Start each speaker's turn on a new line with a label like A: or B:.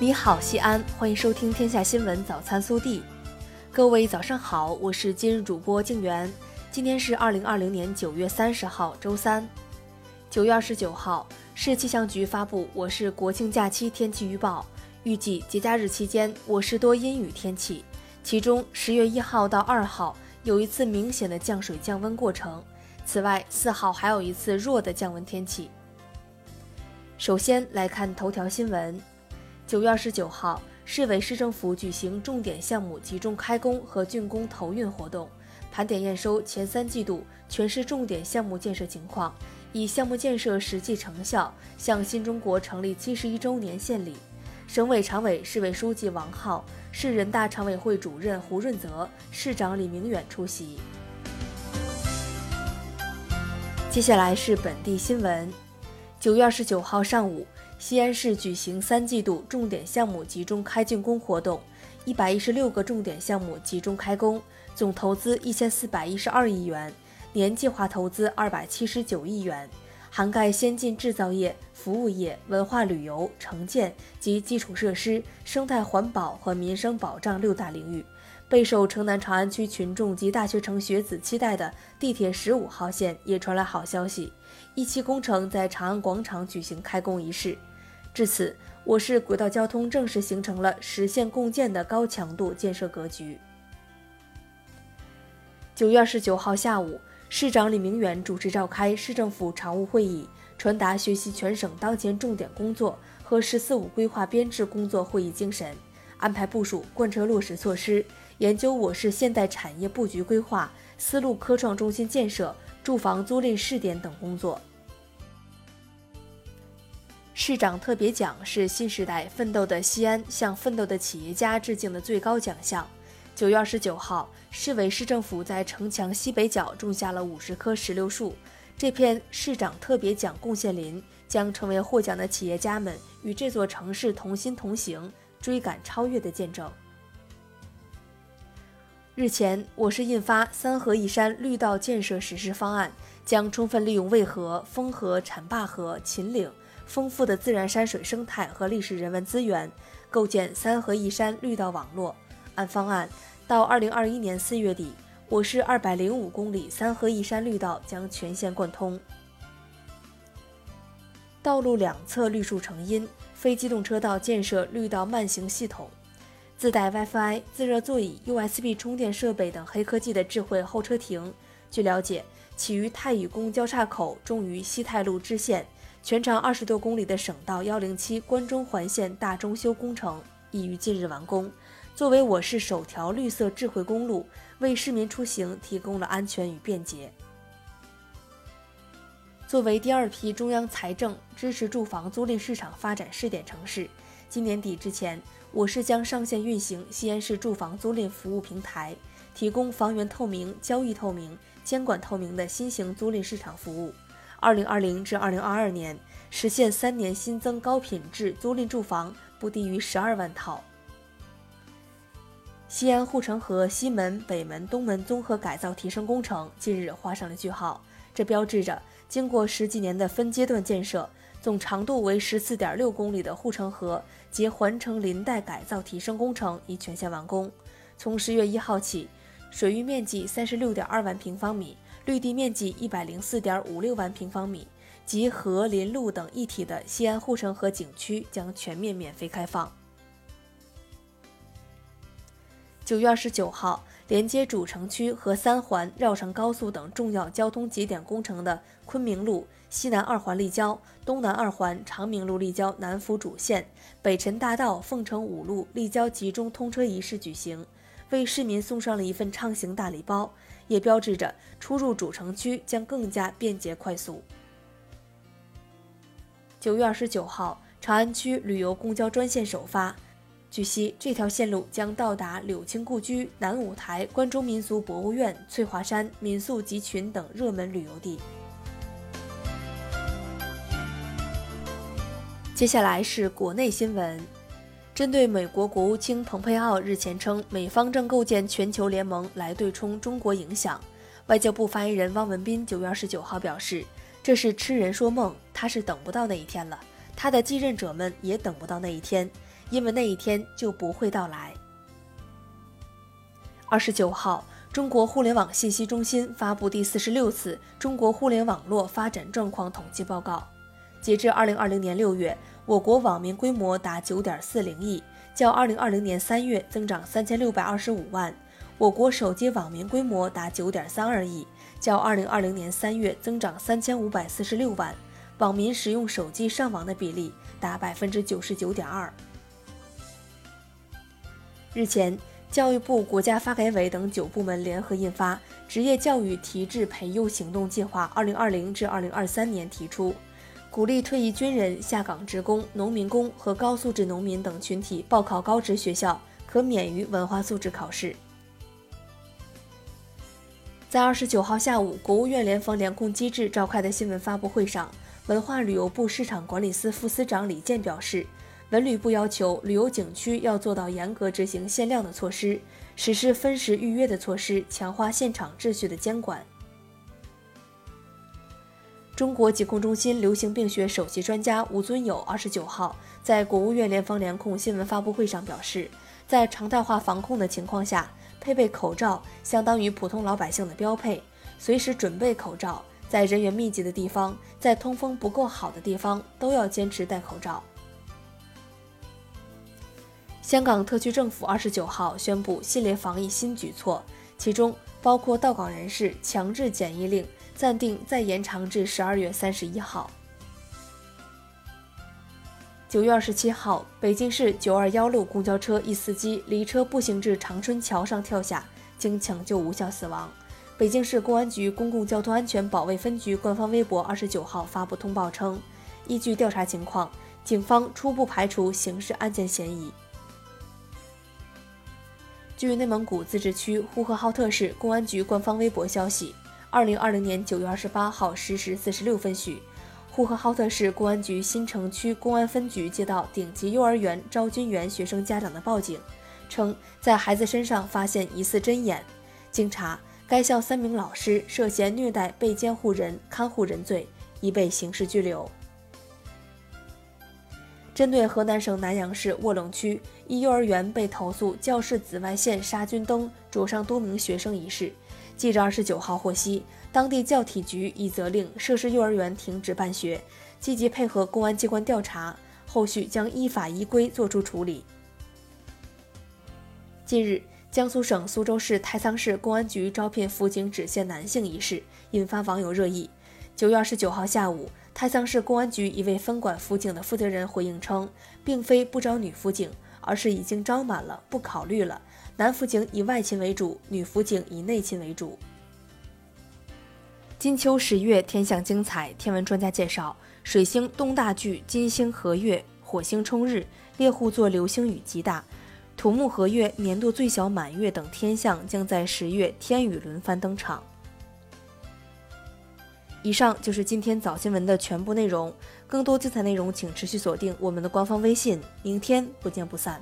A: 你好，西安，欢迎收听《天下新闻早餐速递》。各位早上好，我是今日主播静媛。今天是二零二零年九月三十号，周三。九月二十九号，市气象局发布我市国庆假期天气预报，预计节假日期间我市多阴雨天气，其中十月一号到二号有一次明显的降水降温过程。此外，四号还有一次弱的降温天气。首先来看头条新闻。九月二十九号，市委市政府举行重点项目集中开工和竣工投运活动，盘点验收前三季度全市重点项目建设情况，以项目建设实际成效向新中国成立七十一周年献礼。省委常委、市委书记王浩，市人大常委会主任胡润泽，市长李明远出席。接下来是本地新闻。九月二十九号上午。西安市举行三季度重点项目集中开竣工活动，一百一十六个重点项目集中开工，总投资一千四百一十二亿元，年计划投资二百七十九亿元，涵盖先进制造业、服务业、文化旅游、城建及基础设施、生态环保和民生保障六大领域。备受城南长安区群众及大学城学子期待的地铁十五号线也传来好消息，一期工程在长安广场举行开工仪式。至此，我市轨道交通正式形成了实现共建的高强度建设格局。九月二十九号下午，市长李明远主持召开市政府常务会议，传达学习全省当前重点工作和“十四五”规划编制工作会议精神，安排部署贯彻落实措施，研究我市现代产业布局规划、丝路科创中心建设、住房租赁试点等工作。市长特别奖是新时代奋斗的西安向奋斗的企业家致敬的最高奖项。九月二十九号，市委市政府在城墙西北角种下了五十棵石榴树。这片市长特别奖贡献林将成为获奖的企业家们与这座城市同心同行、追赶超越的见证。日前，我市印发《三河一山绿道建设实施方案》，将充分利用渭河、沣河、浐灞河、秦岭。丰富的自然山水生态和历史人文资源，构建三河一山绿道网络。按方案，到二零二一年四月底，我市二百零五公里三河一山绿道将全线贯通。道路两侧绿树成荫，非机动车道建设绿道慢行系统，自带 WiFi、自热座椅、USB 充电设备等黑科技的智慧候车亭。据了解，起于太乙宫交叉口，终于西太路支线。全长二十多公里的省道幺零七关中环线大中修工程已于近日完工，作为我市首条绿色智慧公路，为市民出行提供了安全与便捷。作为第二批中央财政支持住房租赁市场发展试点城市，今年底之前，我市将上线运行西安市住房租赁服务平台，提供房源透明、交易透明、监管透明的新型租赁市场服务。二零二零至二零二二年，实现三年新增高品质租赁住房不低于十二万套。西安护城河西门、北门、东门综合改造提升工程近日画上了句号，这标志着经过十几年的分阶段建设，总长度为十四点六公里的护城河及环城林带改造提升工程已全线完工。从十月一号起，水域面积三十六点二万平方米。绿地面积一百零四点五六万平方米，集河林路等一体的西安护城河景区将全面免费开放。九月二十九号，连接主城区和三环、绕城高速等重要交通节点工程的昆明路西南二环立交、东南二环长明路立交南辅主线、北辰大道凤城五路立交集中通车仪式举行，为市民送上了一份畅行大礼包。也标志着出入主城区将更加便捷快速。九月二十九号，长安区旅游公交专线首发。据悉，这条线路将到达柳青故居、南五台、关中民俗博物院、翠华山、民宿集群等热门旅游地。接下来是国内新闻。针对美国国务卿蓬佩奥日前称美方正构建全球联盟来对冲中国影响，外交部发言人汪文斌九月二十九号表示，这是痴人说梦，他是等不到那一天了，他的继任者们也等不到那一天，因为那一天就不会到来。二十九号，中国互联网信息中心发布第四十六次中国互联网络发展状况统计报告。截至二零二零年六月，我国网民规模达九点四零亿，较二零二零年三月增长三千六百二十五万；我国手机网民规模达九点三二亿，较二零二零年三月增长三千五百四十六万，网民使用手机上网的比例达百分之九十九点二。日前。教育部、国家发改委等九部门联合印发《职业教育提质培优行动计划（二零二零至二零二三年）》，提出鼓励退役军人、下岗职工、农民工和高素质农民等群体报考高职学校，可免于文化素质考试。在二十九号下午，国务院联防联控机制召开的新闻发布会上，文化旅游部市场管理司副司长李健表示。文旅部要求旅游景区要做到严格执行限量的措施，实施分时预约的措施，强化现场秩序的监管。中国疾控中心流行病学首席专家吴尊友二十九号在国务院联防联控新闻发布会上表示，在常态化防控的情况下，配备口罩相当于普通老百姓的标配，随时准备口罩，在人员密集的地方，在通风不够好的地方，都要坚持戴口罩。香港特区政府二十九号宣布系列防疫新举措，其中包括到港人士强制检疫令暂定再延长至十二月三十一号。九月二十七号，北京市九二幺路公交车一司机离车步行至长春桥上跳下，经抢救无效死亡。北京市公安局公共交通安全保卫分局官方微博二十九号发布通报称，依据调查情况，警方初步排除刑事案件嫌疑。据内蒙古自治区呼和浩特市公安局官方微博消息，二零二零年九月二十八号十时四十六分许，呼和浩特市公安局新城区公安分局接到顶级幼儿园招军员学生家长的报警，称在孩子身上发现疑似针眼。经查，该校三名老师涉嫌虐待被监护人、看护人罪，已被刑事拘留。针对河南省南阳市卧龙区一幼儿园被投诉教室紫外线杀菌灯灼伤多名学生一事，记者二十九号获悉，当地教体局已责令涉事幼儿园停止办学，积极配合公安机关调查，后续将依法依规作出处理。近日，江苏省苏州市太仓市公安局招聘辅警只限男性一事引发网友热议。九月二十九号下午。太仓市公安局一位分管辅警的负责人回应称，并非不招女辅警，而是已经招满了，不考虑了。男辅警以外勤为主，女辅警以内勤为主。金秋十月，天象精彩。天文专家介绍，水星东大距金星合月，火星冲日，猎户座流星雨极大，土木合月，年度最小满月等天象将在十月天宇轮番登场。以上就是今天早新闻的全部内容。更多精彩内容，请持续锁定我们的官方微信。明天不见不散。